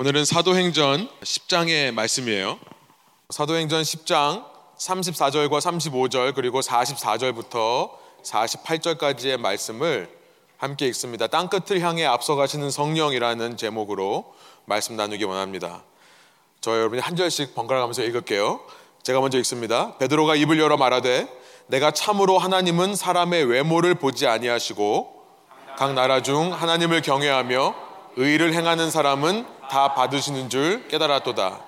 오늘은 사도행전 10장의 말씀이에요. 사도행전 10장 34절과 35절 그리고 44절부터 48절까지의 말씀을 함께 읽습니다. 땅끝을 향해 앞서가시는 성령이라는 제목으로 말씀 나누기 원합니다. 저 여러분이 한 절씩 번갈아 가면서 읽을게요. 제가 먼저 읽습니다. 베드로가 입을 열어 말하되 내가 참으로 하나님은 사람의 외모를 보지 아니하시고 각 나라 중 하나님을 경외하며 의를 행하는 사람은 다 받으시는 줄 깨달았도다.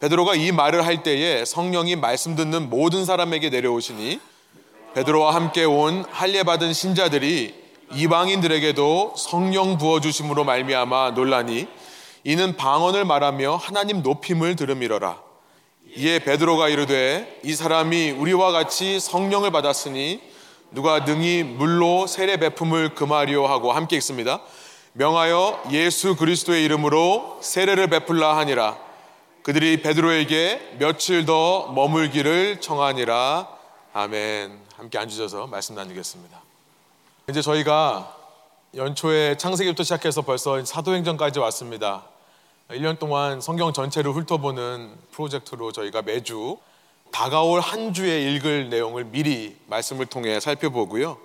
베드로가 이 말을 할 때에 성령이 말씀 듣는 모든 사람에게 내려오시니 베드로와 함께 온 할례 받은 신자들이 이방인들에게도 성령 부어 주심으로 말미암아 놀라니 이는 방언을 말하며 하나님 높임을 들음이러라. 이에 베드로가 이르되 이 사람이 우리와 같이 성령을 받았으니 누가 능히 물로 세례 베품을 금하리오 하고 함께 있습니다. 명하여 예수 그리스도의 이름으로 세례를 베풀라 하니라. 그들이 베드로에게 며칠 더 머물기를 청하니라. 아멘. 함께 앉으셔서 말씀 나누겠습니다. 이제 저희가 연초에 창세기부터 시작해서 벌써 사도행전까지 왔습니다. 1년 동안 성경 전체를 훑어보는 프로젝트로 저희가 매주 다가올 한 주에 읽을 내용을 미리 말씀을 통해 살펴보고요.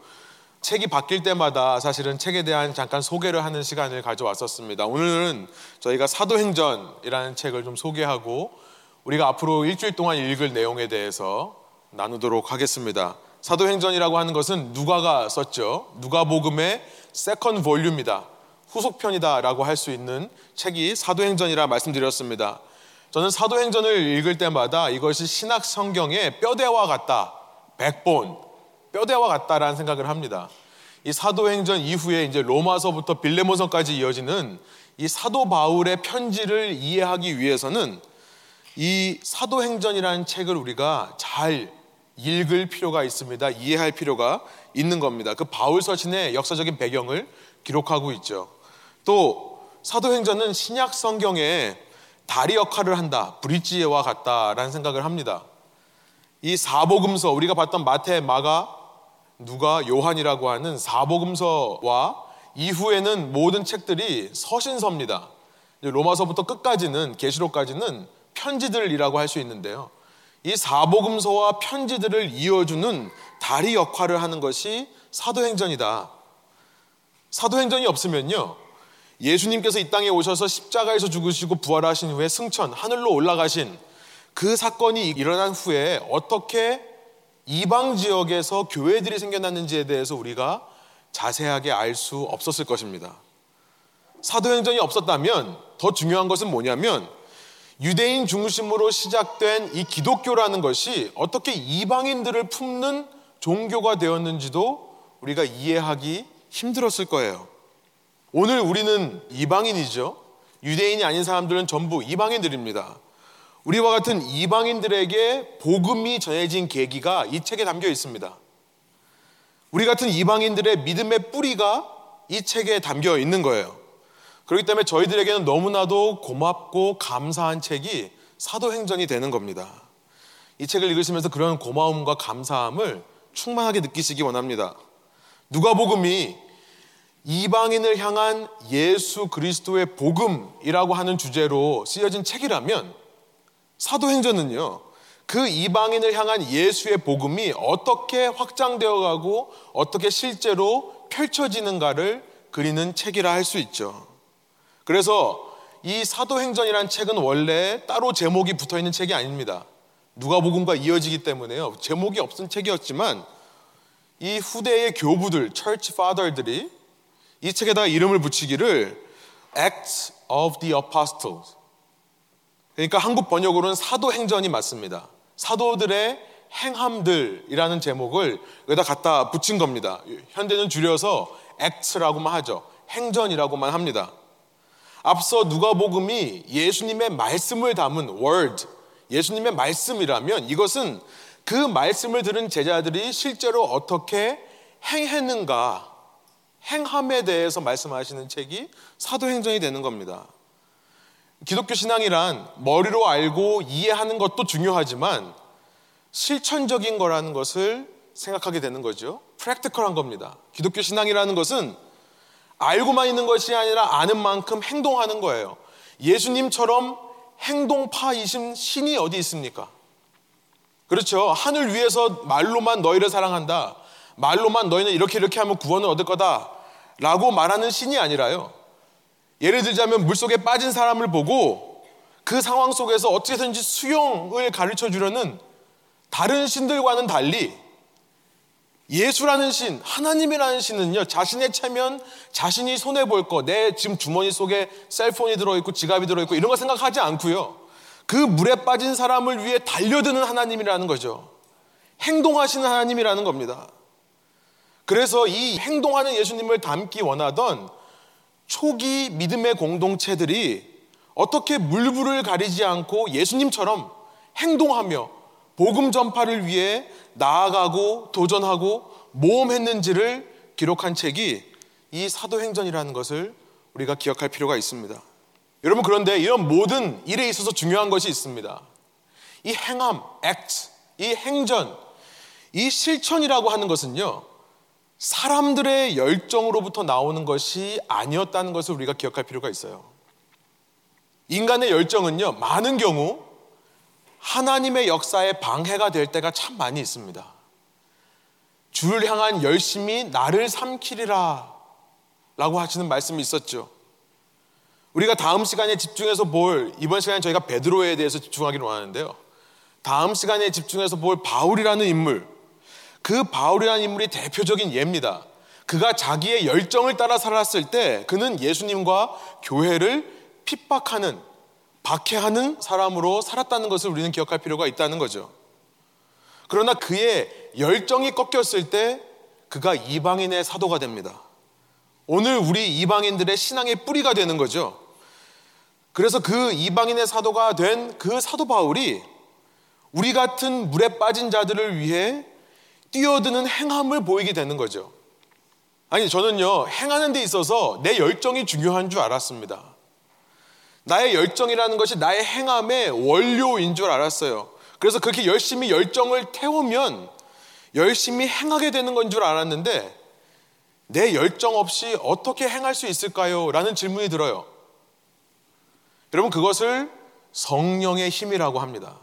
책이 바뀔 때마다 사실은 책에 대한 잠깐 소개를 하는 시간을 가져왔었습니다. 오늘은 저희가 사도행전이라는 책을 좀 소개하고 우리가 앞으로 일주일 동안 읽을 내용에 대해서 나누도록 하겠습니다. 사도행전이라고 하는 것은 누가가 썼죠. 누가복음의 second volume이다. 후속편이다라고 할 수 있는 책이 사도행전이라 말씀드렸습니다. 저는 사도행전을 읽을 때마다 이것이 신학 성경의 뼈대와 같다. 백본, 뼈대와 같다라는 생각을 합니다. 이 사도행전 이후에 이제 로마서부터 빌레몬서까지 이어지는 이 사도 바울의 편지를 이해하기 위해서는 이 사도행전이라는 책을 우리가 잘 읽을 필요가 있습니다. 이해할 필요가 있는 겁니다. 그 바울 서신의 역사적인 배경을 기록하고 있죠. 또 사도행전은 신약 성경의 다리 역할을 한다. 브릿지와 같다라는 생각을 합니다. 이 사복음서 우리가 봤던 마태, 마가, 누가 요한이라고 하는 사복음서와 이후에는 모든 책들이 서신서입니다. 로마서부터 끝까지는 계시록까지는 편지들이라고 할 수 있는데요. 이 사복음서와 편지들을 이어주는 다리 역할을 하는 것이 사도행전이다. 사도행전이 없으면요. 예수님께서 이 땅에 오셔서 십자가에서 죽으시고 부활하신 후에 승천, 하늘로 올라가신 그 사건이 일어난 후에 어떻게 이방 지역에서 교회들이 생겨났는지에 대해서 우리가 자세하게 알 수 없었을 것입니다. 사도행전이 없었다면 더 중요한 것은 뭐냐면 유대인 중심으로 시작된 이 기독교라는 것이 어떻게 이방인들을 품는 종교가 되었는지도 우리가 이해하기 힘들었을 거예요. 오늘 우리는 이방인이죠. 유대인이 아닌 사람들은 전부 이방인들입니다. 우리와 같은 이방인들에게 복음이 전해진 계기가 이 책에 담겨 있습니다. 우리 같은 이방인들의 믿음의 뿌리가 이 책에 담겨 있는 거예요. 그렇기 때문에 저희들에게는 너무나도 고맙고 감사한 책이 사도행전이 되는 겁니다. 이 책을 읽으시면서 그런 고마움과 감사함을 충만하게 느끼시기 원합니다. 누가복음이 이방인을 향한 예수 그리스도의 복음이라고 하는 주제로 쓰여진 책이라면 사도행전은요, 그 이방인을 향한 예수의 복음이 어떻게 확장되어 가고 어떻게 실제로 펼쳐지는가를 그리는 책이라 할 수 있죠. 그래서 이 사도행전이라는 책은 원래 따로 제목이 붙어 있는 책이 아닙니다. 누가복음과 이어지기 때문에요. 제목이 없은 책이었지만 이 후대의 교부들, church father들이 이 책에다 이름을 붙이기를 Acts of the Apostles 그러니까 한국 번역으로는 사도행전이 맞습니다. 사도들의 행함들이라는 제목을 여기다 갖다 붙인 겁니다. 현대는 줄여서 X라고만 하죠. 행전이라고만 합니다. 앞서 누가복음이 예수님의 말씀을 담은 word, 예수님의 말씀이라면 이것은 그 말씀을 들은 제자들이 실제로 어떻게 행했는가, 행함에 대해서 말씀하시는 책이 사도행전이 되는 겁니다. 기독교 신앙이란 머리로 알고 이해하는 것도 중요하지만 실천적인 거라는 것을 생각하게 되는 거죠. 프랙티컬한 겁니다. 기독교 신앙이라는 것은 알고만 있는 것이 아니라 아는 만큼 행동하는 거예요. 예수님처럼 행동파이신 신이 어디 있습니까? 그렇죠. 하늘 위에서 말로만 너희를 사랑한다. 말로만 너희는 이렇게 이렇게 하면 구원을 얻을 거다. 라고 말하는 신이 아니라요. 예를 들자면 물속에 빠진 사람을 보고 그 상황 속에서 어떻게든지 수용을 가르쳐 주려는 다른 신들과는 달리 예수라는 신, 하나님이라는 신은요, 자신의 체면, 자신이 손해볼 거, 내 지금 주머니 속에 셀폰이 들어있고 지갑이 들어있고 이런 거 생각하지 않고요. 그 물에 빠진 사람을 위해 달려드는 하나님이라는 거죠. 행동하시는 하나님이라는 겁니다. 그래서 이 행동하는 예수님을 닮기 원하던 초기 믿음의 공동체들이 어떻게 물불을 가리지 않고 예수님처럼 행동하며 복음 전파를 위해 나아가고 도전하고 모험했는지를 기록한 책이 이 사도행전이라는 것을 우리가 기억할 필요가 있습니다. 여러분 그런데 이런 모든 일에 있어서 중요한 것이 있습니다. 이 행함, act, 이 행전, 이 실천이라고 하는 것은요. 사람들의 열정으로부터 나오는 것이 아니었다는 것을 우리가 기억할 필요가 있어요. 인간의 열정은요, 많은 경우 하나님의 역사에 방해가 될 때가 참 많이 있습니다. 주를 향한 열심이 나를 삼키리라 라고 하시는 말씀이 있었죠. 우리가 다음 시간에 집중해서 볼, 이번 시간에 저희가 베드로에 대해서 집중하기로 하는데요. 다음 시간에 집중해서 볼 바울이라는 인물, 그 바울이라는 인물이 대표적인 예입니다. 그가 자기의 열정을 따라 살았을 때 그는 예수님과 교회를 핍박하는 박해하는 사람으로 살았다는 것을 우리는 기억할 필요가 있다는 거죠. 그러나 그의 열정이 꺾였을 때 그가 이방인의 사도가 됩니다. 오늘 우리 이방인들의 신앙의 뿌리가 되는 거죠. 그래서 그 이방인의 사도가 된 그 사도 바울이 우리 같은 물에 빠진 자들을 위해 뛰어드는 행함을 보이게 되는 거죠. 아니, 저는요, 행하는 데 있어서 내 열정이 중요한 줄 알았습니다. 나의 열정이라는 것이 나의 행함의 원료인 줄 알았어요. 그래서 그렇게 열심히 열정을 태우면 열심히 행하게 되는 건 줄 알았는데 내 열정 없이 어떻게 행할 수 있을까요? 라는 질문이 들어요. 여러분, 그것을 성령의 힘이라고 합니다.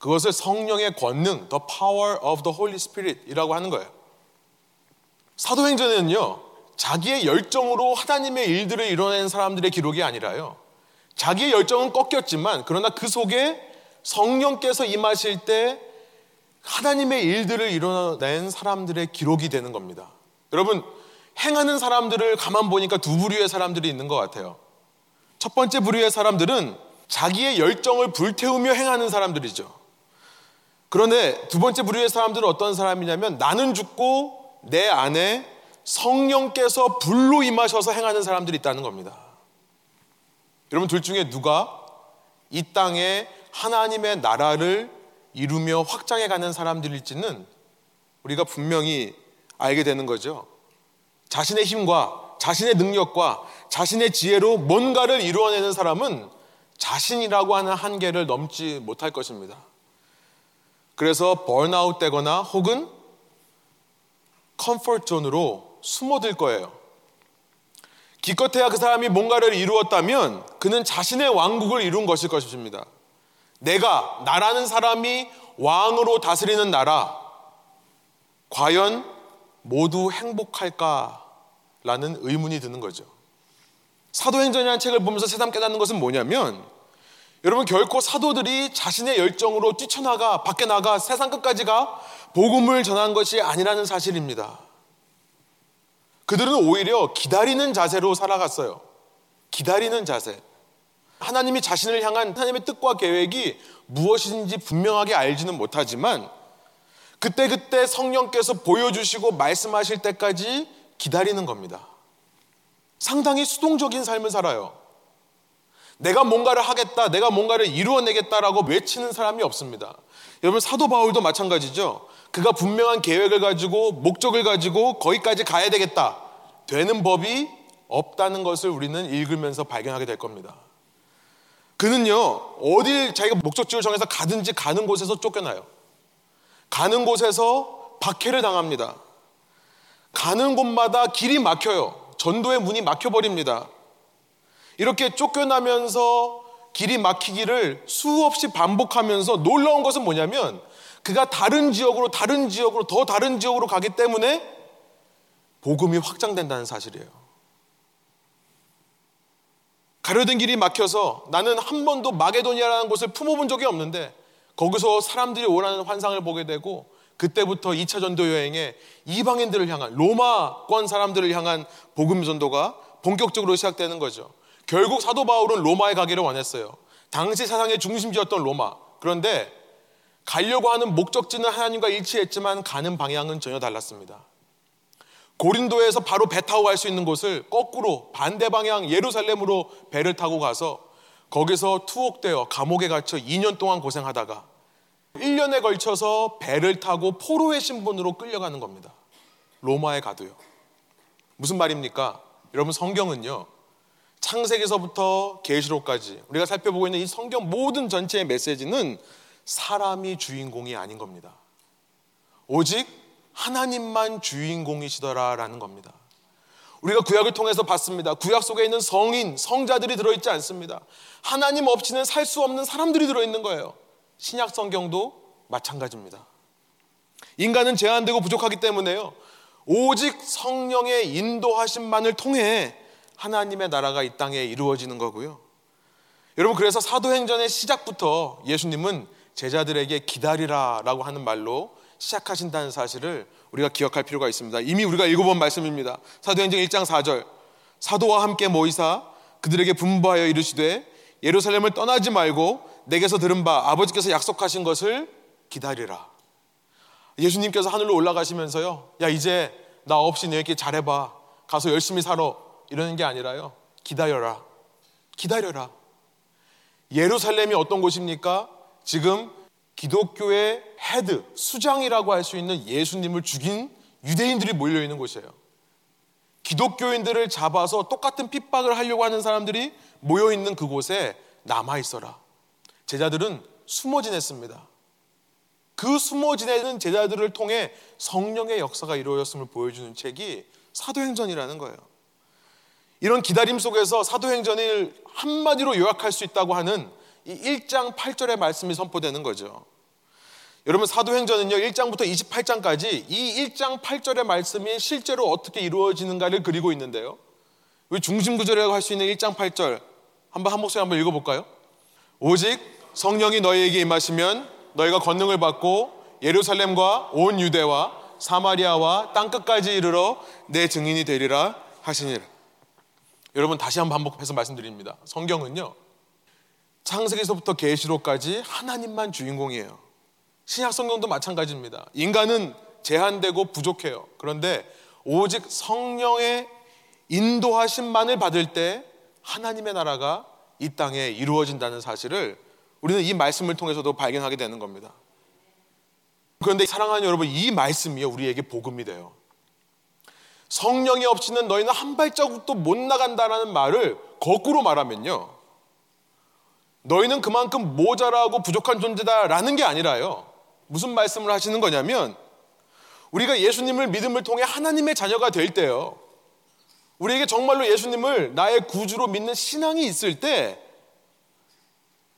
그것을 성령의 권능, the power of the Holy Spirit 이라고 하는 거예요. 사도행전에는요, 자기의 열정으로 하나님의 일들을 이뤄낸 사람들의 기록이 아니라요, 자기의 열정은 꺾였지만, 그러나 그 속에 성령께서 임하실 때 하나님의 일들을 이뤄낸 사람들의 기록이 되는 겁니다. 여러분, 행하는 사람들을 가만 보니까 두 부류의 사람들이 있는 것 같아요. 첫 번째 부류의 사람들은 자기의 열정을 불태우며 행하는 사람들이죠. 그런데 두 번째 부류의 사람들은 어떤 사람이냐면 나는 죽고 내 안에 성령께서 불로 임하셔서 행하는 사람들이 있다는 겁니다. 여러분 둘 중에 누가 이 땅에 하나님의 나라를 이루며 확장해 가는 사람들일지는 우리가 분명히 알게 되는 거죠. 자신의 힘과 자신의 능력과 자신의 지혜로 뭔가를 이루어내는 사람은 자신이라고 하는 한계를 넘지 못할 것입니다. 그래서 번아웃 되거나 혹은 comfort zone으로 숨어들 거예요. 기껏해야 그 사람이 뭔가를 이루었다면 그는 자신의 왕국을 이룬 것일 것입니다. 내가 나라는 사람이 왕으로 다스리는 나라 과연 모두 행복할까라는 의문이 드는 거죠. 사도행전이라는 책을 보면서 새삼 깨닫는 것은 뭐냐면 여러분 결코 사도들이 자신의 열정으로 뛰쳐나가 밖에 나가 세상 끝까지 가 복음을 전한 것이 아니라는 사실입니다. 그들은 오히려 기다리는 자세로 살아갔어요. 기다리는 자세. 하나님이 자신을 향한 하나님의 뜻과 계획이 무엇인지 분명하게 알지는 못하지만 그때그때 성령께서 보여주시고 말씀하실 때까지 기다리는 겁니다. 상당히 수동적인 삶을 살아요. 내가 뭔가를 하겠다, 내가 뭔가를 이루어내겠다라고 외치는 사람이 없습니다. 여러분, 사도 바울도 마찬가지죠. 그가 분명한 계획을 가지고, 목적을 가지고 거기까지 가야 되겠다. 되는 법이 없다는 것을 우리는 읽으면서 발견하게 될 겁니다. 그는요, 어딜 자기가 목적지를 정해서 가든지 가는 곳에서 쫓겨나요. 가는 곳에서 박해를 당합니다. 가는 곳마다 길이 막혀요. 전도의 문이 막혀버립니다. 이렇게 쫓겨나면서 길이 막히기를 수없이 반복하면서 놀라운 것은 뭐냐면 그가 다른 지역으로 다른 지역으로 더 다른 지역으로 가기 때문에 복음이 확장된다는 사실이에요. 가려던 길이 막혀서 나는 한 번도 마게도니아라는 곳을 품어본 적이 없는데 거기서 사람들이 오라는 환상을 보게 되고 그때부터 2차 전도 여행에 이방인들을 향한 로마권 사람들을 향한 복음 전도가 본격적으로 시작되는 거죠. 결국 사도 바울은 로마에 가기를 원했어요. 당시 사상의 중심지였던 로마. 그런데 가려고 하는 목적지는 하나님과 일치했지만 가는 방향은 전혀 달랐습니다. 고린도에서 바로 배 타고 갈 수 있는 곳을 거꾸로 반대 방향 예루살렘으로 배를 타고 가서 거기서 투옥되어 감옥에 갇혀 2년 동안 고생하다가 1년에 걸쳐서 배를 타고 포로의 신분으로 끌려가는 겁니다. 로마에 가도요. 무슨 말입니까? 여러분 성경은요. 창세기서부터 계시록까지 우리가 살펴보고 있는 이 성경 모든 전체의 메시지는 사람이 주인공이 아닌 겁니다. 오직 하나님만 주인공이시더라라는 겁니다. 우리가 구약을 통해서 봤습니다. 구약 속에 있는 성인, 성자들이 들어있지 않습니다. 하나님 없이는 살 수 없는 사람들이 들어있는 거예요. 신약 성경도 마찬가지입니다. 인간은 제한되고 부족하기 때문에요. 오직 성령의 인도하심만을 통해 하나님의 나라가 이 땅에 이루어지는 거고요. 여러분 그래서 사도행전의 시작부터 예수님은 제자들에게 기다리라라고 하는 말로 시작하신다는 사실을 우리가 기억할 필요가 있습니다. 이미 우리가 읽어본 말씀입니다. 사도행전 1장 4절 사도와 함께 모이사 그들에게 분부하여 이르시되 예루살렘을 떠나지 말고 내게서 들은 바 아버지께서 약속하신 것을 기다리라. 예수님께서 하늘로 올라가시면서요. 야 이제 나 없이 너에게 잘해봐. 가서 열심히 살아. 이러는 게 아니라요. 기다려라. 기다려라. 예루살렘이 어떤 곳입니까? 지금 기독교의 head, 수장이라고 할 수 있는 예수님을 죽인 유대인들이 몰려 있는 곳이에요. 기독교인들을 잡아서 똑같은 핍박을 하려고 하는 사람들이 모여 있는 그곳에 남아 있어라. 제자들은 숨어 지냈습니다. 그 숨어 지내는 제자들을 통해 성령의 역사가 이루어졌음을 보여주는 책이 사도행전이라는 거예요. 이런 기다림 속에서 사도행전을 한마디로 요약할 수 있다고 하는 이 1장 8절의 말씀이 선포되는 거죠. 여러분 사도행전은요 1장부터 28장까지 이 1장 8절의 말씀이 실제로 어떻게 이루어지는가를 그리고 있는데요. 왜 중심 구절이라고 할 수 있는 1장 8절 한번 한 목소리 한번 읽어볼까요? 오직 성령이 너희에게 임하시면 너희가 권능을 받고 예루살렘과 온 유대와 사마리아와 땅 끝까지 이르러 내 증인이 되리라 하시니라. 여러분 다시 한번 반복해서 말씀드립니다. 성경은요. 창세기서부터 계시록까지 하나님만 주인공이에요. 신약 성경도 마찬가지입니다. 인간은 제한되고 부족해요. 그런데 오직 성령의 인도하심만을 받을 때 하나님의 나라가 이 땅에 이루어진다는 사실을 우리는 이 말씀을 통해서도 발견하게 되는 겁니다. 그런데 사랑하는 여러분, 이 말씀이 우리에게 복음이 돼요. 성령이 없이는 너희는 한 발자국도 못 나간다라는 말을 거꾸로 말하면요. 너희는 그만큼 모자라고 부족한 존재다라는 게 아니라요. 무슨 말씀을 하시는 거냐면 우리가 예수님을 믿음을 통해 하나님의 자녀가 될 때요. 우리에게 정말로 예수님을 나의 구주로 믿는 신앙이 있을 때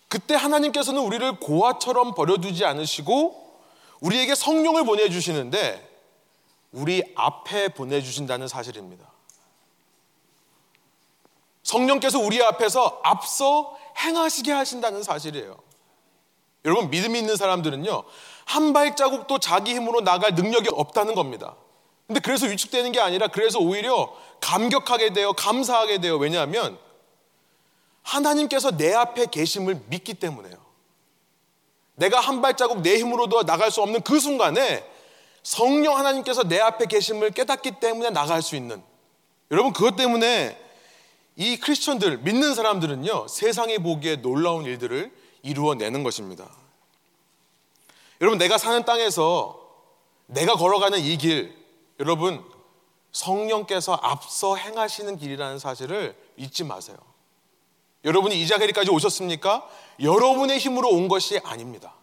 그때 하나님께서는 우리를 고아처럼 버려두지 않으시고 우리에게 성령을 보내주시는데 우리 앞에 보내주신다는 사실입니다. 성령께서 우리 앞에서 앞서 행하시게 하신다는 사실이에요. 여러분, 믿음이 있는 사람들은요, 한 발자국도 자기 힘으로 나갈 능력이 없다는 겁니다. 근데 그래서 위축되는 게 아니라 그래서 오히려 감격하게 돼요, 감사하게 돼요. 왜냐하면 하나님께서 내 앞에 계심을 믿기 때문에요. 내가 한 발자국 내 힘으로도 나갈 수 없는 그 순간에 성령 하나님께서 내 앞에 계심을 깨닫기 때문에 나갈 수 있는 여러분 그것 때문에 이 크리스천들 믿는 사람들은요 세상이 보기에 놀라운 일들을 이루어내는 것입니다. 여러분 내가 사는 땅에서 내가 걸어가는 이 길 여러분 성령께서 앞서 행하시는 길이라는 사실을 잊지 마세요. 여러분이 이 자리까지 오셨습니까? 여러분의 힘으로 온 것이 아닙니다.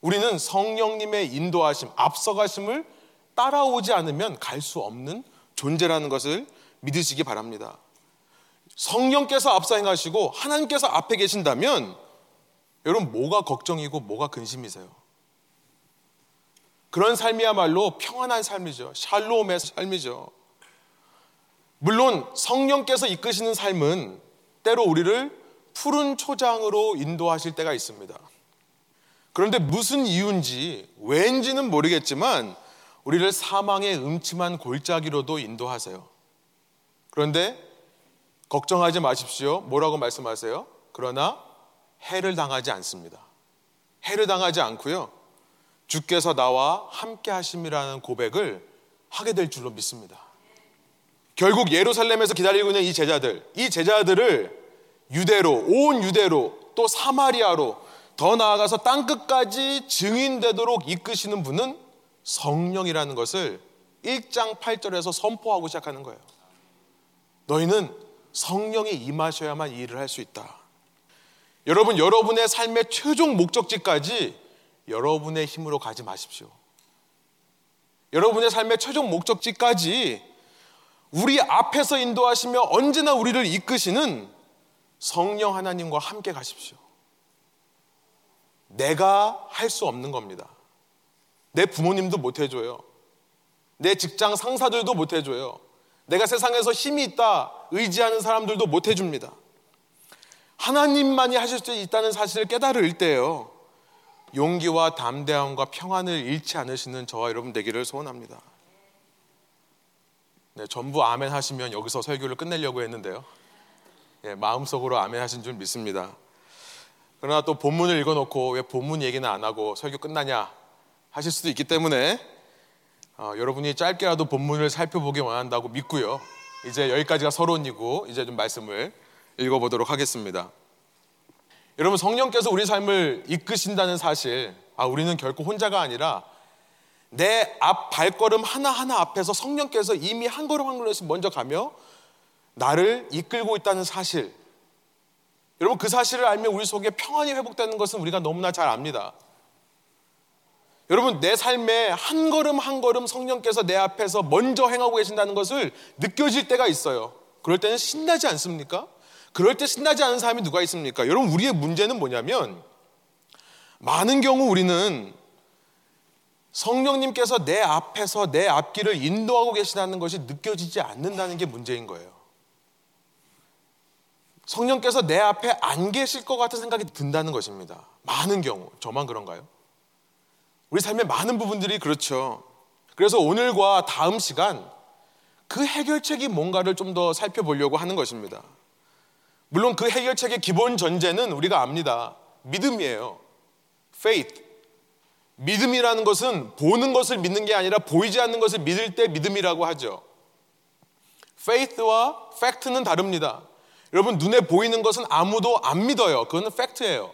우리는 성령님의 인도하심, 앞서가심을 따라오지 않으면 갈 수 없는 존재라는 것을 믿으시기 바랍니다. 성령께서 앞서 행하시고 하나님께서 앞에 계신다면 여러분 뭐가 걱정이고 뭐가 근심이세요? 그런 삶이야말로 평안한 삶이죠. 샬롬의 삶이죠. 물론 성령께서 이끄시는 삶은 때로 우리를 푸른 초장으로 인도하실 때가 있습니다. 그런데 무슨 이유인지 왠지는 모르겠지만 우리를 사망의 음침한 골짜기로도 인도하세요. 그런데 걱정하지 마십시오. 뭐라고 말씀하세요? 그러나 해를 당하지 않습니다. 해를 당하지 않고요. 주께서 나와 함께 하심이라는 고백을 하게 될 줄로 믿습니다. 결국 예루살렘에서 기다리고 있는 이 제자들, 이 제자들을 유대로, 온 유대로, 또 사마리아로, 더 나아가서 땅 끝까지 증인되도록 이끄시는 분은 성령이라는 것을 1장 8절에서 선포하고 시작하는 거예요. 너희는 성령이 임하셔야만 이 일을 할 수 있다. 여러분, 여러분의 삶의 최종 목적지까지 여러분의 힘으로 가지 마십시오. 여러분의 삶의 최종 목적지까지 우리 앞에서 인도하시며 언제나 우리를 이끄시는 성령 하나님과 함께 가십시오. 내가 할 수 없는 겁니다. 내 부모님도 못 해줘요. 내 직장 상사들도 못 해줘요. 내가 세상에서 힘이 있다 의지하는 사람들도 못 해줍니다. 하나님만이 하실 수 있다는 사실을 깨달을 때요. 용기와 담대함과 평안을 잃지 않으시는 저와 여러분 되기를 소원합니다. 네, 전부 아멘 하시면 여기서 설교를 끝내려고 했는데요. 예, 마음속으로 아멘 하신 줄 믿습니다. 그러나 또 본문을 읽어놓고 왜 본문 얘기는 안 하고 설교 끝나냐 하실 수도 있기 때문에 어, 여러분이 짧게라도 본문을 살펴보기 원한다고 믿고요. 이제 여기까지가 서론이고 이제 좀 말씀을 읽어보도록 하겠습니다. 여러분 성령께서 우리 삶을 이끄신다는 사실, 아 우리는 결코 혼자가 아니라 내 앞 발걸음 하나 하나 앞에서 성령께서 이미 한 걸음 한 걸음씩 먼저 가며 나를 이끌고 있다는 사실. 여러분 그 사실을 알면 우리 속에 평안이 회복되는 것은 우리가 너무나 잘 압니다. 여러분 내 삶에 한 걸음 한 걸음 성령께서 내 앞에서 먼저 행하고 계신다는 것을 느껴질 때가 있어요. 그럴 때는 신나지 않습니까? 그럴 때 신나지 않은 사람이 누가 있습니까? 여러분 우리의 문제는 뭐냐면 많은 경우 우리는 성령님께서 내 앞에서 내 앞길을 인도하고 계시다는 것이 느껴지지 않는다는 게 문제인 거예요. 성령께서 내 앞에 안 계실 것 같은 생각이 든다는 것입니다. 많은 경우 저만 그런가요? 우리 삶의 많은 부분들이 그렇죠. 그래서 오늘과 다음 시간 그 해결책이 뭔가를 좀 더 살펴보려고 하는 것입니다. 물론 그 해결책의 기본 전제는 우리가 압니다. 믿음이에요. faith. 믿음이라는 것은 보는 것을 믿는 게 아니라 보이지 않는 것을 믿을 때 믿음이라고 하죠. faith와 fact는 다릅니다. 여러분 눈에 보이는 것은 아무도 안 믿어요. 그거는 fact예요.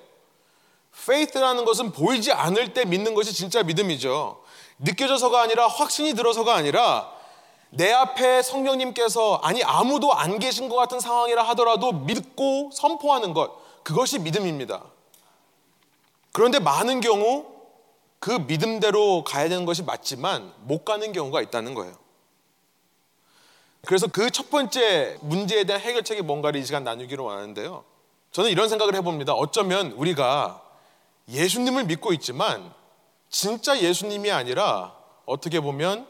faith라는 것은 보이지 않을 때 믿는 것이 진짜 믿음이죠. 느껴져서가 아니라 확신이 들어서가 아니라 내 앞에 성령님께서 아니 아무도 안 계신 것 같은 상황이라 하더라도 믿고 선포하는 것 그것이 믿음입니다. 그런데 많은 경우 그 믿음대로 가야 되는 것이 맞지만 못 가는 경우가 있다는 거예요. 그래서 그 첫 번째 문제에 대한 해결책이 뭔가를 이 시간 나누기로 원하는데요. 저는 이런 생각을 해봅니다. 어쩌면 우리가 예수님을 믿고 있지만 진짜 예수님이 아니라 어떻게 보면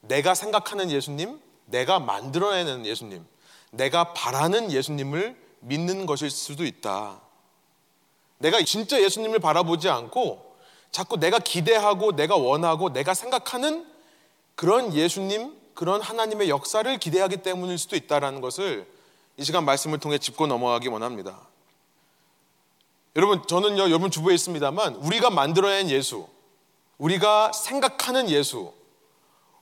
내가 생각하는 예수님, 내가 만들어내는 예수님, 내가 바라는 예수님을 믿는 것일 수도 있다. 내가 진짜 예수님을 바라보지 않고 자꾸 내가 기대하고 내가 원하고 내가 생각하는 그런 예수님, 그런 하나님의 역사를 기대하기 때문일 수도 있다라는 것을 이 시간 말씀을 통해 짚고 넘어가기 원합니다. 여러분, 저는요, 여러분 주부에 있습니다만 우리가 만들어낸 예수, 우리가 생각하는 예수,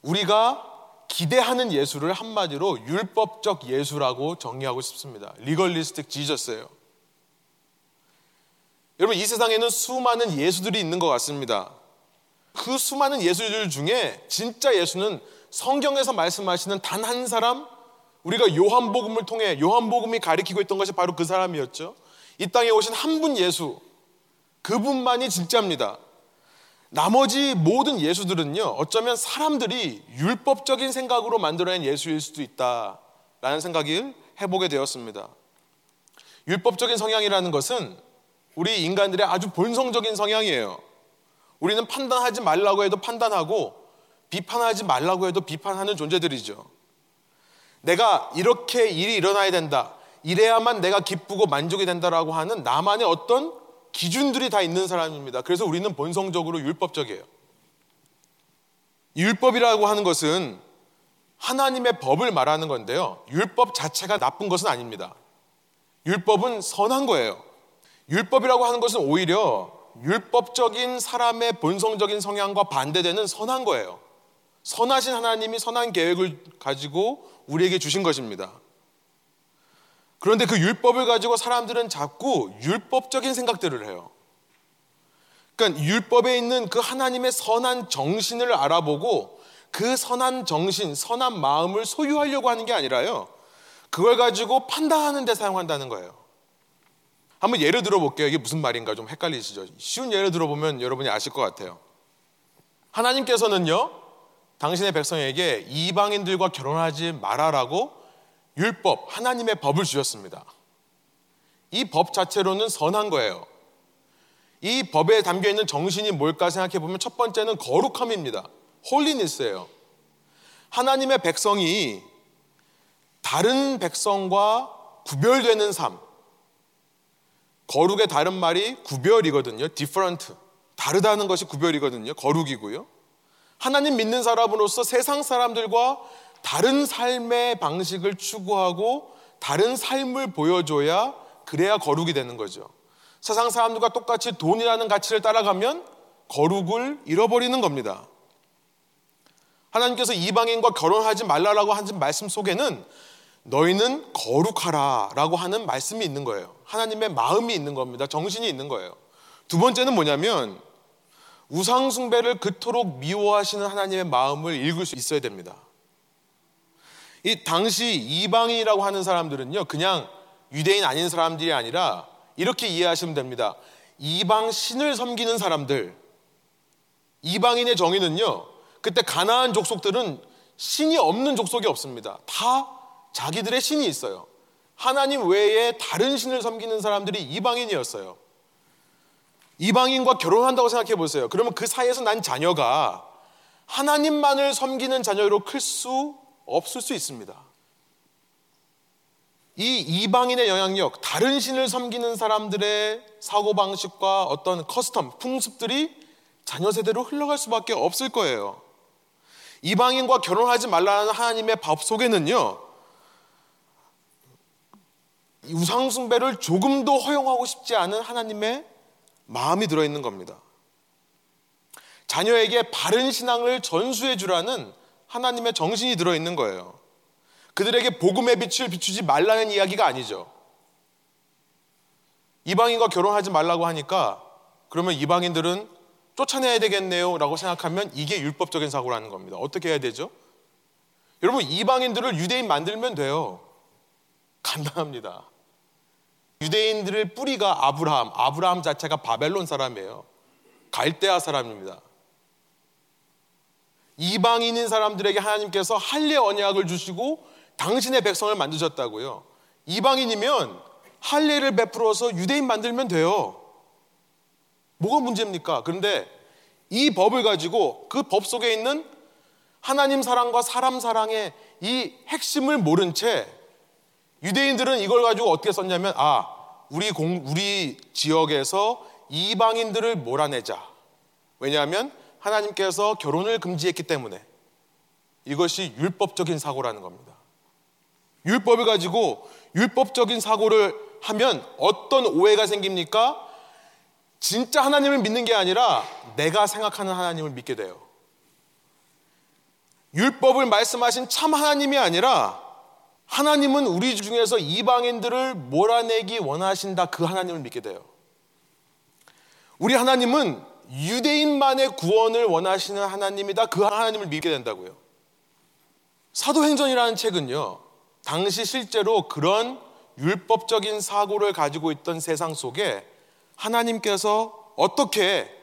우리가 기대하는 예수를 한마디로 율법적 예수라고 정의하고 싶습니다. 리걸리스틱 지저스예요. 여러분 이 세상에는 수많은 예수들이 있는 것 같습니다. 그 수많은 예수들 중에 진짜 예수는 성경에서 말씀하시는 단 한 사람 우리가 요한복음을 통해 요한복음이 가리키고 있던 것이 바로 그 사람이었죠. 이 땅에 오신 한 분 예수 그분만이 진짜입니다. 나머지 모든 예수들은요, 어쩌면 사람들이 율법적인 생각으로 만들어낸 예수일 수도 있다라는 생각을 해보게 되었습니다. 율법적인 성향이라는 것은 우리 인간들의 아주 본성적인 성향이에요. 우리는 판단하지 말라고 해도 판단하고 비판하지 말라고 해도 비판하는 존재들이죠. 내가 이렇게 일이 일어나야 된다. 이래야만 내가 기쁘고 만족이 된다라고 하는 나만의 어떤 기준들이 다 있는 사람입니다. 그래서 우리는 본성적으로 율법적이에요. 율법이라고 하는 것은 하나님의 법을 말하는 건데요. 율법 자체가 나쁜 것은 아닙니다. 율법은 선한 거예요. 율법이라고 하는 것은 오히려 율법적인 사람의 본성적인 성향과 반대되는 선한 거예요. 선하신 하나님이 선한 계획을 가지고 우리에게 주신 것입니다. 그런데 그 율법을 가지고 사람들은 자꾸 율법적인 생각들을 해요. 그러니까 율법에 있는 그 하나님의 선한 정신을 알아보고 그 선한 정신, 선한 마음을 소유하려고 하는 게 아니라요. 그걸 가지고 판단하는 데 사용한다는 거예요. 한번 예를 들어 볼게요. 이게 무슨 말인가 좀 헷갈리시죠? 쉬운 예를 들어보면 여러분이 아실 것 같아요. 하나님께서는요, 당신의 백성에게 이방인들과 결혼하지 말아라고 율법, 하나님의 법을 주셨습니다. 이 법 자체로는 선한 거예요. 이 법에 담겨 있는 정신이 뭘까 생각해 보면 첫 번째는 거룩함입니다. 홀리니스예요. 하나님의 백성이 다른 백성과 구별되는 삶. 거룩의 다른 말이 구별이거든요. different. 다르다는 것이 구별이거든요. 거룩이고요. 하나님 믿는 사람으로서 세상 사람들과 다른 삶의 방식을 추구하고 다른 삶을 보여줘야 그래야 거룩이 되는 거죠. 세상 사람들과 똑같이 돈이라는 가치를 따라가면 거룩을 잃어버리는 겁니다. 하나님께서 이방인과 결혼하지 말라라고 하신 말씀 속에는 너희는 거룩하라 라고 하는 말씀이 있는 거예요. 하나님의 마음이 있는 겁니다. 정신이 있는 거예요. 두 번째는 뭐냐면 우상숭배를 그토록 미워하시는 하나님의 마음을 읽을 수 있어야 됩니다. 이 당시 이방인이라고 하는 사람들은요, 그냥 유대인 아닌 사람들이 아니라 이렇게 이해하시면 됩니다. 이방 신을 섬기는 사람들. 이방인의 정의는요, 그때 가나안 족속들은 신이 없는 족속이 없습니다. 다 자기들의 신이 있어요. 하나님 외에 다른 신을 섬기는 사람들이 이방인이었어요. 이방인과 결혼한다고 생각해 보세요. 그러면 그 사이에서 난 자녀가 하나님만을 섬기는 자녀로 클 수 없을 수 있습니다. 이 이방인의 영향력, 다른 신을 섬기는 사람들의 사고방식과 어떤 custom, 풍습들이 자녀 세대로 흘러갈 수밖에 없을 거예요. 이방인과 결혼하지 말라는 하나님의 법 속에는요, 우상숭배를 조금도 허용하고 싶지 않은 하나님의 마음이 들어있는 겁니다. 자녀에게 바른 신앙을 전수해 주라는 하나님의 정신이 들어있는 거예요. 그들에게 복음의 빛을 비추지 말라는 이야기가 아니죠. 이방인과 결혼하지 말라고 하니까 그러면 이방인들은 쫓아내야 되겠네요 라고 생각하면 이게 율법적인 사고라는 겁니다. 어떻게 해야 되죠? 여러분, 이방인들을 유대인 만들면 돼요. 간단합니다. 유대인들의 뿌리가 아브라함, 아브라함 자체가 바벨론 사람이에요. 갈대아 사람입니다. 이방인인 사람들에게 하나님께서 할례 언약을 주시고 당신의 백성을 만드셨다고요. 이방인이면 할례를 베풀어서 유대인 만들면 돼요. 뭐가 문제입니까? 그런데 이 법을 가지고 그 법 속에 있는 하나님 사랑과 사람 사랑의 이 핵심을 모른 채 유대인들은 이걸 가지고 어떻게 썼냐면 아 우리 공 우리 지역에서 이방인들을 몰아내자. 왜냐하면 하나님께서 결혼을 금지했기 때문에 이것이 율법적인 사고라는 겁니다. 율법을 가지고 율법적인 사고를 하면 어떤 오해가 생깁니까? 진짜 하나님을 믿는 게 아니라 내가 생각하는 하나님을 믿게 돼요. 율법을 말씀하신 참 하나님이 아니라 하나님은 우리 중에서 이방인들을 몰아내기 원하신다 그 하나님을 믿게 돼요. 우리 하나님은 유대인만의 구원을 원하시는 하나님이다 그 하나님을 믿게 된다고요. 사도행전이라는 책은요. 당시 실제로 그런 율법적인 사고를 가지고 있던 세상 속에 하나님께서 어떻게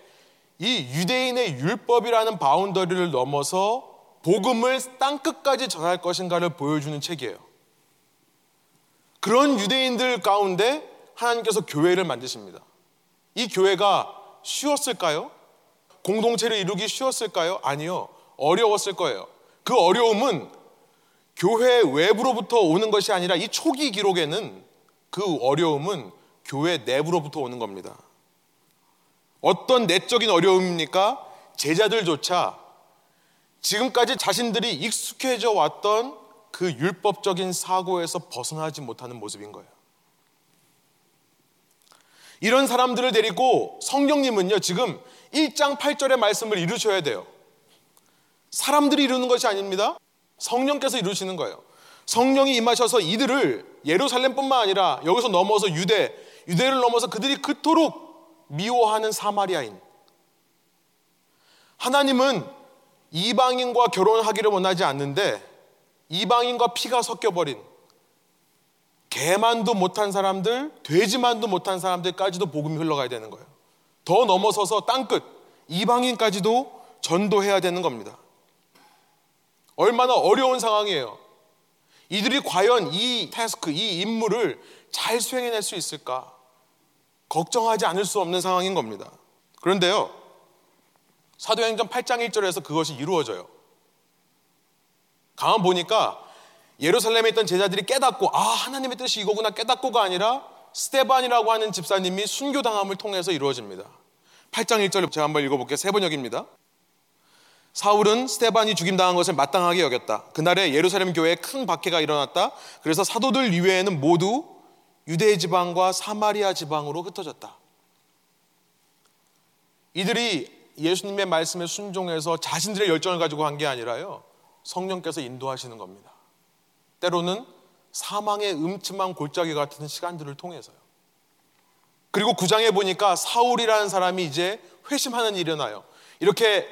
이 유대인의 율법이라는 바운더리를 넘어서 복음을 땅 끝까지 전할 것인가를 보여주는 책이에요. 그런 유대인들 가운데 하나님께서 교회를 만드십니다. 이 교회가 쉬웠을까요? 공동체를 이루기 쉬웠을까요? 아니요. 어려웠을 거예요. 그 어려움은 교회 외부로부터 오는 것이 아니라 이 초기 기록에는 그 어려움은 교회 내부로부터 오는 겁니다. 어떤 내적인 어려움입니까? 제자들조차 지금까지 자신들이 익숙해져 왔던 그 율법적인 사고에서 벗어나지 못하는 모습인 거예요. 이런 사람들을 데리고 성령님은요, 지금 1장 8절의 말씀을 이루셔야 돼요. 사람들이 이루는 것이 아닙니다. 성령께서 이루시는 거예요. 성령이 임하셔서 이들을 예루살렘뿐만 아니라 여기서 넘어서 유대, 유대를 넘어서 그들이 그토록 미워하는 사마리아인. 하나님은 이방인과 결혼하기를 원하지 않는데 이방인과 피가 섞여버린 개만도 못한 사람들, 돼지만도 못한 사람들까지도 복음이 흘러가야 되는 거예요. 더 넘어서서 땅끝 이방인까지도 전도해야 되는 겁니다. 얼마나 어려운 상황이에요. 이들이 과연 이 태스크, 이 임무를 잘 수행해낼 수 있을까? 걱정하지 않을 수 없는 상황인 겁니다. 그런데요, 사도행전 8장 1절에서 그것이 이루어져요. 가만 보니까 예루살렘에 있던 제자들이 깨닫고 아 하나님의 뜻이 이거구나 깨닫고가 아니라 스테반이라고 하는 집사님이 순교당함을 통해서 이루어집니다. 8장 1절 제가 한번 읽어볼게요. 세 번역입니다. 사울은 스테반이 죽임당한 것을 마땅하게 여겼다. 그날에 예루살렘 교회에 큰 박해가 일어났다. 그래서 사도들 이외에는 모두 유대 지방과 사마리아 지방으로 흩어졌다. 이들이 예수님의 말씀에 순종해서 자신들의 열정을 가지고 한 게 아니라요. 성령께서 인도하시는 겁니다. 때로는 사망의 음침한 골짜기 같은 시간들을 통해서요. 그리고 구장에 보니까 사울이라는 사람이 이제 회심하는 일이 일어나요. 이렇게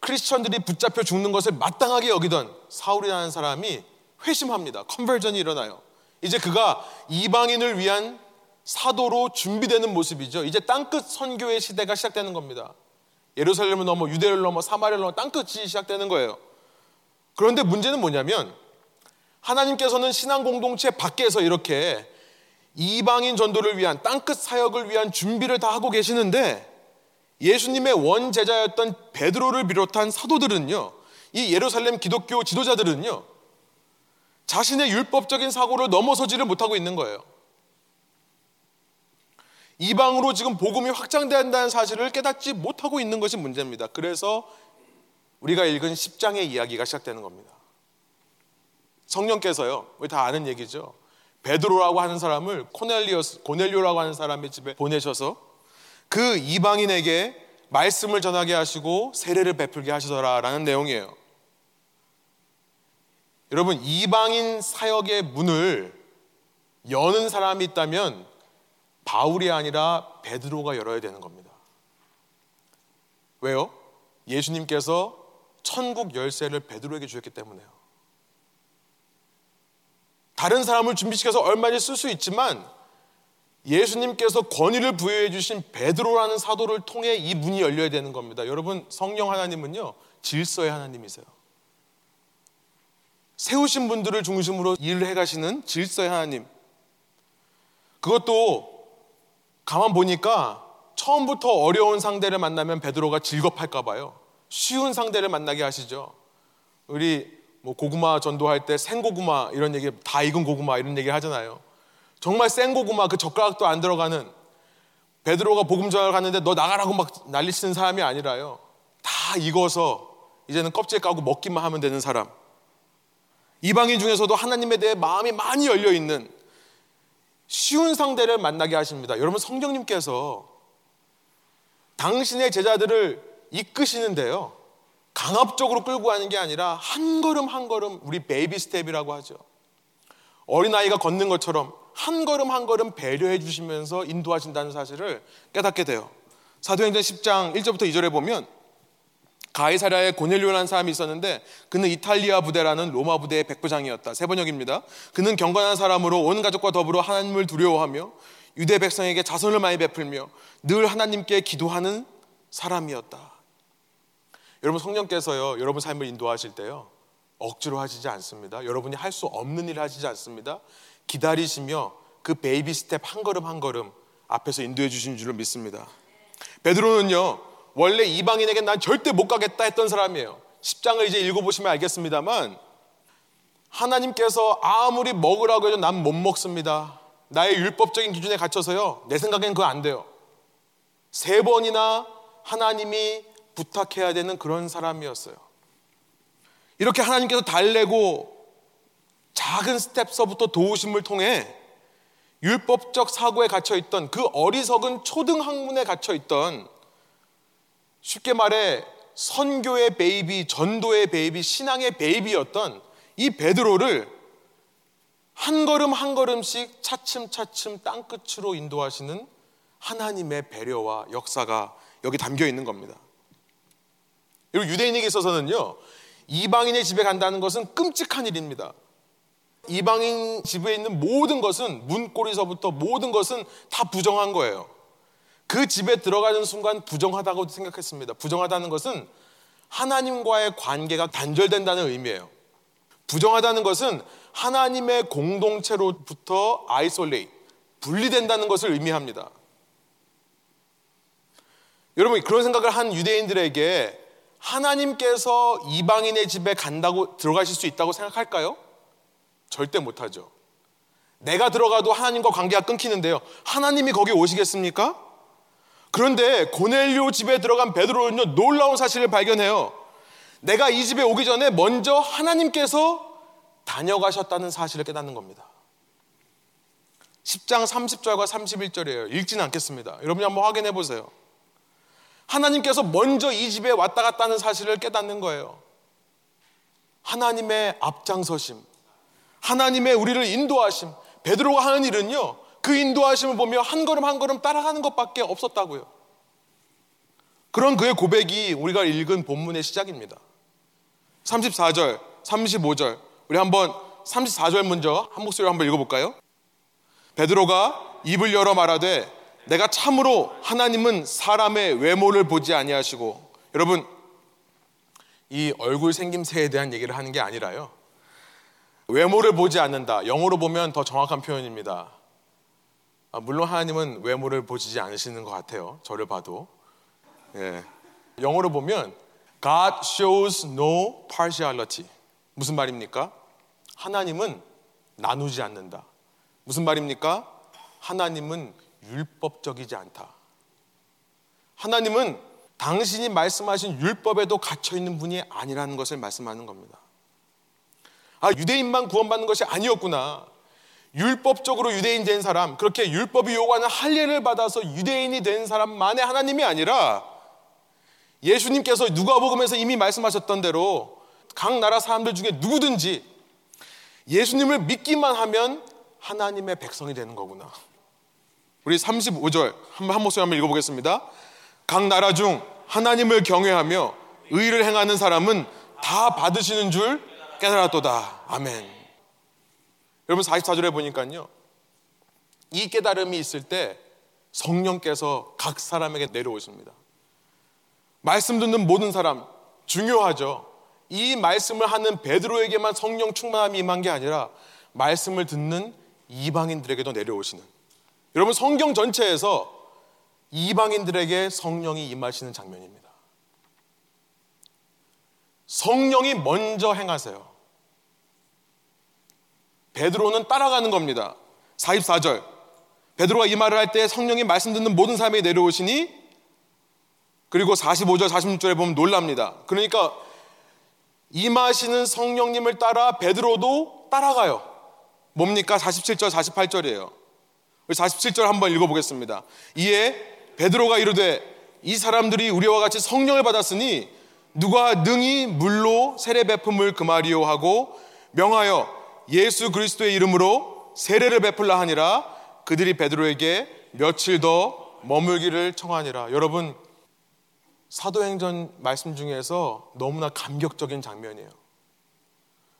크리스천들이 붙잡혀 죽는 것을 마땅하게 여기던 사울이라는 사람이 회심합니다. 컨버전이 일어나요. 이제 그가 이방인을 위한 사도로 준비되는 모습이죠. 이제 땅끝 선교의 시대가 시작되는 겁니다. 예루살렘을 넘어 유대를 넘어 사마리아를 넘어 땅끝이 시작되는 거예요. 그런데 문제는 뭐냐면 하나님께서는 신앙 공동체 밖에서 이렇게 이방인 전도를 위한 땅끝 사역을 위한 준비를 다 하고 계시는데 예수님의 원 제자였던 베드로를 비롯한 사도들은요. 이 예루살렘 기독교 지도자들은요. 자신의 율법적인 사고를 넘어서지를 못하고 있는 거예요. 이방으로 지금 복음이 확장된다는 사실을 깨닫지 못하고 있는 것이 문제입니다. 그래서 우리가 읽은 10장의 이야기가 시작되는 겁니다. 성령께서요, 우리 다 아는 얘기죠. 베드로라고 하는 사람을 코넬리오스, 고넬료라고 하는 사람의 집에 보내셔서 그 이방인에게 말씀을 전하게 하시고 세례를 베풀게 하시더라라는 내용이에요. 여러분, 이방인 사역의 문을 여는 사람이 있다면 바울이 아니라 베드로가 열어야 되는 겁니다. 왜요? 예수님께서 천국 열쇠를 베드로에게 주셨기 때문에요. 다른 사람을 준비시켜서 얼마든지 쓸 수 있지만 예수님께서 권위를 부여해 주신 베드로라는 사도를 통해 이 문이 열려야 되는 겁니다. 여러분 성령 하나님은요 질서의 하나님이세요. 세우신 분들을 중심으로 일을 해가시는 질서의 하나님. 그것도 가만 보니까 처음부터 어려운 상대를 만나면 베드로가 즐겁할까 봐요. 쉬운 상대를 만나게 하시죠. 우리 뭐 고구마 전도할 때 생고구마 이런 얘기 다 익은 고구마 이런 얘기 하잖아요. 정말 생고구마 그 젓가락도 안 들어가는 베드로가 복음 전을 갔는데 너 나가라고 막 난리치는 사람이 아니라요. 다 익어서 이제는 껍질 까고 먹기만 하면 되는 사람. 이방인 중에서도 하나님에 대해 마음이 많이 열려 있는 쉬운 상대를 만나게 하십니다. 여러분 성령님께서 당신의 제자들을 이끄시는데요. 강압적으로 끌고 가는 게 아니라 한 걸음 한 걸음 우리 baby step이라고 하죠. 어린아이가 걷는 것처럼 한 걸음 한 걸음 배려해 주시면서 인도하신다는 사실을 깨닫게 돼요. 사도행전 10장 1절부터 2절에 보면 가이사랴에 고넬료라는 사람이 있었는데 그는 이탈리아 부대라는 로마 부대의 백부장이었다. 새번역입니다. 그는 경건한 사람으로 온 가족과 더불어 하나님을 두려워하며 유대 백성에게 자선을 많이 베풀며 늘 하나님께 기도하는 사람이었다. 여러분 성령께서요 여러분 삶을 인도하실 때요 억지로 하시지 않습니다. 여러분이 할 수 없는 일을 하시지 않습니다. 기다리시며 그 baby step 한 걸음 한 걸음 앞에서 인도해 주신 줄을 믿습니다. 베드로는요 원래 이방인에게 난 절대 못 가겠다 했던 사람이에요. 10장을 이제 읽어보시면 알겠습니다만 하나님께서 아무리 먹으라고 해도 난 못 먹습니다. 나의 율법적인 기준에 갇혀서요. 내 생각엔 그거 안 돼요. 세 번이나 하나님이 부탁해야 되는 그런 사람이었어요. 이렇게 하나님께서 달래고 작은 스텝서부터 도우심을 통해 율법적 사고에 갇혀 있던 그 어리석은 초등 학문에 갇혀 있던 쉽게 말해 선교의 baby, 전도의 baby, 신앙의 baby였던 이 베드로를 한 걸음 한 걸음씩 차츰차츰 땅끝으로 인도하시는 하나님의 배려와 역사가 여기 담겨 있는 겁니다. 그리고 유대인에게 있어서는요, 이방인의 집에 간다는 것은 끔찍한 일입니다. 이방인 집에 있는 모든 것은 문고리서부터 모든 것은 다 부정한 거예요. 그 집에 들어가는 순간 부정하다고 생각했습니다. 부정하다는 것은 하나님과의 관계가 단절된다는 의미예요. 부정하다는 것은 하나님의 공동체로부터 아이솔레이, 분리된다는 것을 의미합니다. 여러분, 그런 생각을 한 유대인들에게 하나님께서 이방인의 집에 간다고 들어가실 수 있다고 생각할까요? 절대 못하죠. 내가 들어가도 하나님과 관계가 끊기는데요. 하나님이 거기 오시겠습니까? 그런데 고넬료 집에 들어간 베드로는요 놀라운 사실을 발견해요. 내가 이 집에 오기 전에 먼저 하나님께서 다녀가셨다는 사실을 깨닫는 겁니다. 10장 30절과 31절이에요. 읽지는 않겠습니다. 여러분이 한번 확인해 보세요. 하나님께서 먼저 이 집에 왔다 갔다는 사실을 깨닫는 거예요. 하나님의 앞장서심, 하나님의 우리를 인도하심. 베드로가 하는 일은요, 그 인도하심을 보며 한 걸음 한 걸음 따라가는 것밖에 없었다고요. 그런 그의 고백이 우리가 읽은 본문의 시작입니다. 34절, 35절. 우리 한번 34절 먼저 한 목소리로 한번 읽어볼까요? 베드로가 입을 열어 말하되 내가 참으로 하나님은 사람의 외모를 보지 아니하시고 여러분 이 얼굴 생김새에 대한 얘기를 하는 게 아니라요. 외모를 보지 않는다. 영어로 보면 더 정확한 표현입니다. 아, 물론 하나님은 외모를 보지 않으시는 것 같아요. 저를 봐도. 예. 영어로 보면 God shows no partiality. 무슨 말입니까? 하나님은 나누지 않는다. 무슨 말입니까? 하나님은 율법적이지 않다. 하나님은 당신이 말씀하신 율법에도 갇혀 있는 분이 아니라는 것을 말씀하는 겁니다. 아, 유대인만 구원받는 것이 아니었구나. 율법적으로 유대인 된 사람, 그렇게 율법이 요구하는 할례를 받아서 유대인이 된 사람만의 하나님이 아니라 예수님께서 누가복음에서 이미 말씀하셨던 대로 각 나라 사람들 중에 누구든지 예수님을 믿기만 하면 하나님의 백성이 되는 거구나. 우리 35절 한번 한 목소리 한번 읽어보겠습니다. 각 나라 중 하나님을 경외하며 의를 행하는 사람은 다 받으시는 줄 깨달았도다. 아멘. 여러분 44절에 보니까요. 이 깨달음이 있을 때 성령께서 각 사람에게 내려오십니다. 말씀 듣는 모든 사람 중요하죠. 이 말씀을 하는 베드로에게만 성령 충만함이 임한 게 아니라 말씀을 듣는 이방인들에게도 내려오시는 여러분 성경 전체에서 이방인들에게 성령이 임하시는 장면입니다. 성령이 먼저 행하세요. 베드로는 따라가는 겁니다. 44절. 베드로가 이 말을 할 때 성령이 말씀 듣는 모든 사람이 내려오시니 그리고 45절, 46절에 보면 놀랍니다. 그러니까 임하시는 성령님을 따라 베드로도 따라가요. 뭡니까? 47절, 48절이에요. 47절 한번 읽어보겠습니다. 이에 베드로가 이르되 이 사람들이 우리와 같이 성령을 받았으니 누가 능히 물로 세례 베품을 금하리요 하고 명하여 예수 그리스도의 이름으로 세례를 베풀라 하니라 그들이 베드로에게 며칠 더 머물기를 청하니라. 여러분 사도행전 말씀 중에서 너무나 감격적인 장면이에요.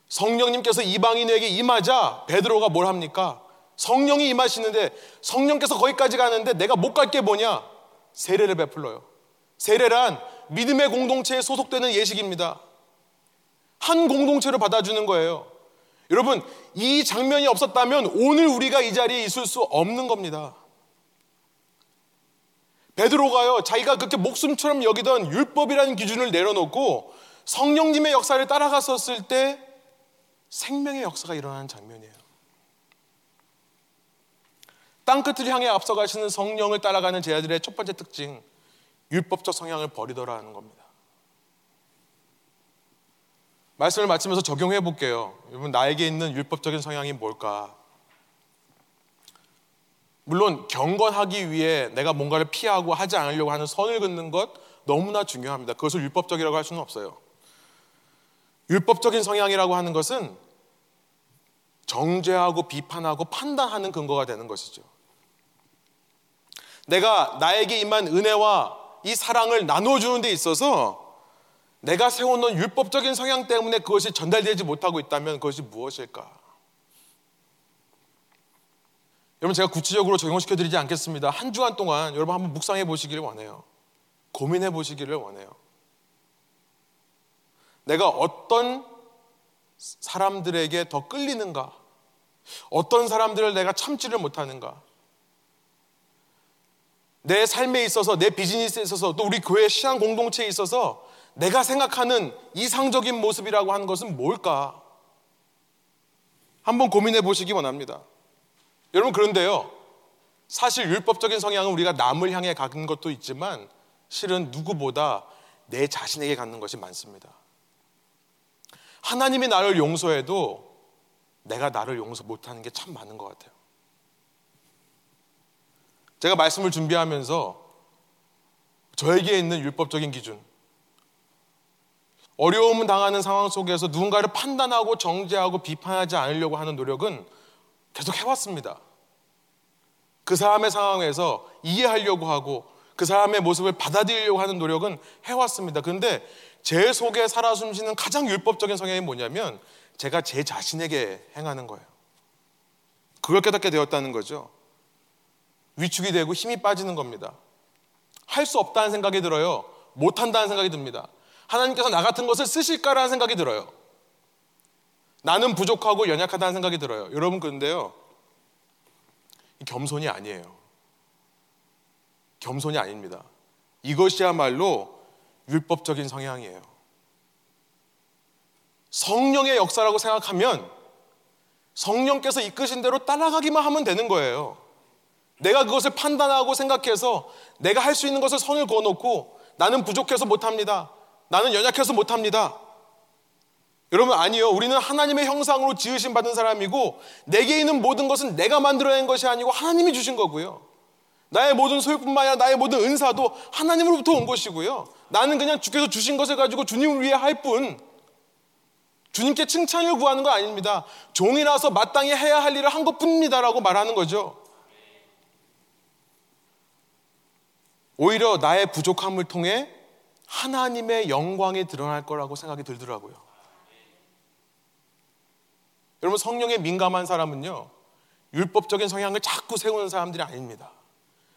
성령님께서 이방인에게 임하자 베드로가 뭘 합니까? 성령이 임하시는데 성령께서 거기까지 가는데 내가 못 갈 게 뭐냐? 세례를 베풀어요. 세례란 믿음의 공동체에 소속되는 예식입니다. 한 공동체를 받아주는 거예요. 여러분, 이 장면이 없었다면 오늘 우리가 이 자리에 있을 수 없는 겁니다. 베드로가요, 자기가 그렇게 목숨처럼 여기던 율법이라는 기준을 내려놓고 성령님의 역사를 따라갔었을 때 생명의 역사가 일어나는 장면이에요. 땅끝을 향해 앞서가시는 성령을 따라가는 제자들의 첫 번째 특징, 율법적 성향을 버리더라는 겁니다. 말씀을 마치면서 적용해 볼게요. 여러분, 나에게 있는 율법적인 성향이 뭘까? 물론 경건하기 위해 내가 뭔가를 피하고 하지 않으려고 하는 선을 긋는 것 너무나 중요합니다. 그것을 율법적이라고 할 수는 없어요. 율법적인 성향이라고 하는 것은 정죄하고 비판하고 판단하는 근거가 되는 것이죠. 내가 나에게 임한 은혜와 이 사랑을 나눠주는 데 있어서 내가 세워놓은 율법적인 성향 때문에 그것이 전달되지 못하고 있다면 그것이 무엇일까? 여러분 제가 구체적으로 적용시켜 드리지 않겠습니다. 한 주간 동안 여러분 한번 묵상해 보시기를 원해요. 고민해 보시기를 원해요. 내가 어떤 사람들에게 더 끌리는가? 어떤 사람들을 내가 참지를 못하는가? 내 삶에 있어서 내 비즈니스에 있어서 또 우리 교회 신앙 공동체에 있어서 내가 생각하는 이상적인 모습이라고 하는 것은 뭘까? 한번 고민해 보시기 원합니다. 여러분 그런데요. 사실 율법적인 성향은 우리가 남을 향해 갖는 것도 있지만 실은 누구보다 내 자신에게 갖는 것이 많습니다. 하나님이 나를 용서해도 내가 나를 용서 못하는 게 참 많은 것 같아요. 제가 말씀을 준비하면서 저에게 있는 율법적인 기준, 어려움을 당하는 상황 속에서 누군가를 판단하고 정죄하고 비판하지 않으려고 하는 노력은 계속 해왔습니다. 그 사람의 상황에서 이해하려고 하고 그 사람의 모습을 받아들이려고 하는 노력은 해왔습니다. 그런데 제 속에 살아 숨쉬는 가장 율법적인 성향이 뭐냐면 제가 제 자신에게 행하는 거예요. 그걸 깨닫게 되었다는 거죠. 위축이 되고 힘이 빠지는 겁니다. 할 수 없다는 생각이 들어요. 못한다는 생각이 듭니다. 하나님께서 나 같은 것을 쓰실까라는 생각이 들어요. 나는 부족하고 연약하다는 생각이 들어요. 여러분 그런데요. 겸손이 아니에요. 겸손이 아닙니다. 이것이야말로 율법적인 성향이에요. 성령의 역사라고 생각하면 성령께서 이끄신 대로 따라가기만 하면 되는 거예요. 내가 그것을 판단하고 생각해서 내가 할 수 있는 것을 선을 그어놓고 나는 부족해서 못합니다. 나는 연약해서 못합니다. 여러분 아니요. 우리는 하나님의 형상으로 지으심 받은 사람이고 내게 있는 모든 것은 내가 만들어낸 것이 아니고 하나님이 주신 거고요. 나의 모든 소유뿐만 아니라 나의 모든 은사도 하나님으로부터 온 것이고요. 나는 그냥 주께서 주신 것을 가지고 주님을 위해 할 뿐. 주님께 칭찬을 구하는 거 아닙니다. 종이라서 마땅히 해야 할 일을 한 것 뿐입니다라고 말하는 거죠. 오히려 나의 부족함을 통해 하나님의 영광이 드러날 거라고 생각이 들더라고요. 여러분 성령에 민감한 사람은요 율법적인 성향을 자꾸 세우는 사람들이 아닙니다.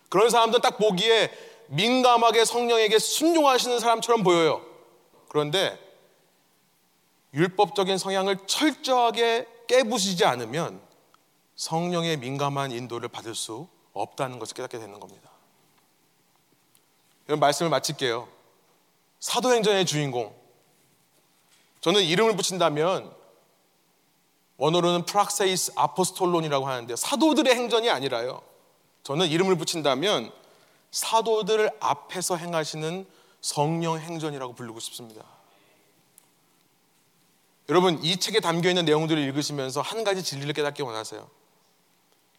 그런 사람들은 딱 보기에 민감하게 성령에게 순종하시는 사람처럼 보여요. 그런데 율법적인 성향을 철저하게 깨부시지 않으면 성령의 민감한 인도를 받을 수 없다는 것을 깨닫게 되는 겁니다. 이런 말씀을 마칠게요. 사도행전의 주인공. 저는 이름을 붙인다면 원어로는 프락세이스 아포스톨론이라고 하는데 사도들의 행전이 아니라요. 저는 이름을 붙인다면 사도들 앞에서 행하시는 성령 행전이라고 부르고 싶습니다. 여러분 이 책에 담겨 있는 내용들을 읽으시면서 한 가지 진리를 깨닫기 원하세요.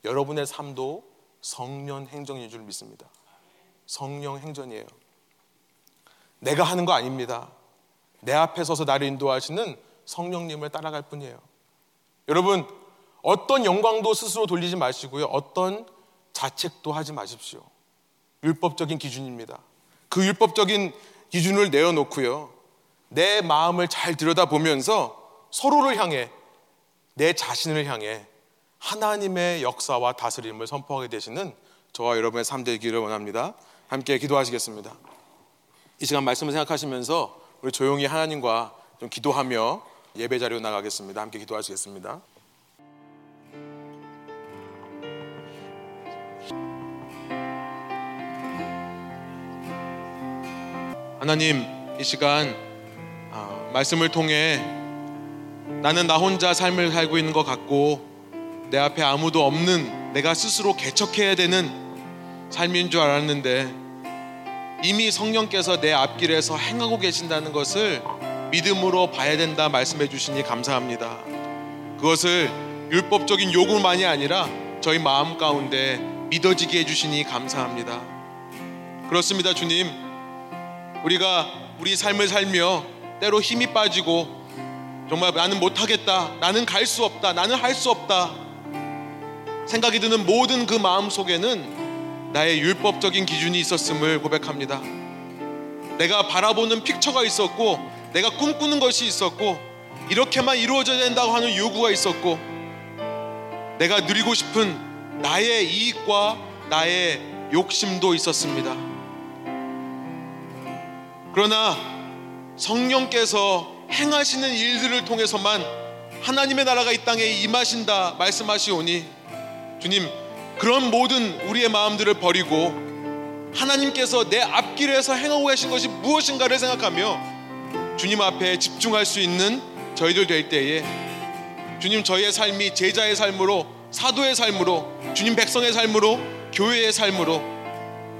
여러분의 삶도 성령 행전인 줄 믿습니다. 성령 행전이에요. 내가 하는 거 아닙니다. 내 앞에 서서 나를 인도하시는 성령님을 따라갈 뿐이에요. 여러분, 어떤 영광도 스스로 돌리지 마시고요. 어떤 자책도 하지 마십시오. 율법적인 기준입니다. 그 율법적인 기준을 내어놓고요. 내 마음을 잘 들여다보면서 서로를 향해 내 자신을 향해 하나님의 역사와 다스림을 선포하게 되시는 저와 여러분의 삶 되기를 원합니다. 함께 기도하시겠습니다. 이 시간 말씀을 생각하시면서 우리 조용히 하나님과 좀 기도하며 예배 자리로 나가겠습니다. 함께 기도하시겠습니다. 하나님 이 시간 아, 말씀을 통해 나는 나 혼자 삶을 살고 있는 것 같고 내 앞에 아무도 없는 내가 스스로 개척해야 되는 삶인 줄 알았는데 이미 성령께서 내 앞길에서 행하고 계신다는 것을 믿음으로 봐야 된다 말씀해 주시니 감사합니다. 그것을 율법적인 요구만이 아니라 저희 마음 가운데 믿어지게 해주시니 감사합니다. 그렇습니다, 주님. 우리가 우리 삶을 살며 때로 힘이 빠지고 정말 나는 못하겠다, 나는 갈 수 없다, 나는 할 수 없다 생각이 드는 모든 그 마음 속에는 나의 율법적인 기준이 있었음을 고백합니다. 내가 바라보는 픽처가 있었고, 내가 꿈꾸는 것이 있었고, 이렇게만 이루어져야 된다고 하는 요구가 있었고, 내가 누리고 싶은 나의 이익과 나의 욕심도 있었습니다. 그러나 성령께서 행하시는 일들을 통해서만 하나님의 나라가 이 땅에 임하신다 말씀하시오니 주님 그런 모든 우리의 마음들을 버리고 하나님께서 내 앞길에서 행하고 계신 것이 무엇인가를 생각하며 주님 앞에 집중할 수 있는 저희들 될 때에 주님 저희의 삶이 제자의 삶으로 사도의 삶으로 주님 백성의 삶으로 교회의 삶으로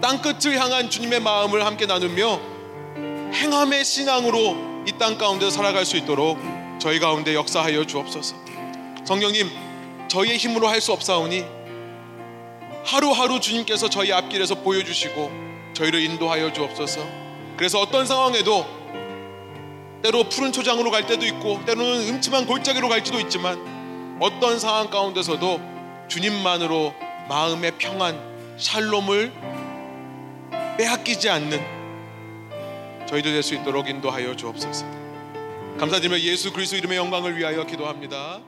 땅 끝을 향한 주님의 마음을 함께 나누며 행함의 신앙으로 이 땅 가운데 살아갈 수 있도록 저희 가운데 역사하여 주옵소서. 성령님, 저희의 힘으로 할 수 없사오니 하루하루 주님께서 저희 앞길에서 보여주시고 저희를 인도하여 주옵소서. 그래서 어떤 상황에도 때로 푸른 초장으로 갈 때도 있고 때로는 음침한 골짜기로 갈지도 있지만 어떤 상황 가운데서도 주님만으로 마음의 평안, 샬롬을 빼앗기지 않는 저희도 될 수 있도록 인도하여 주옵소서. 감사드리며 예수 그리스도 이름의 영광을 위하여 기도합니다.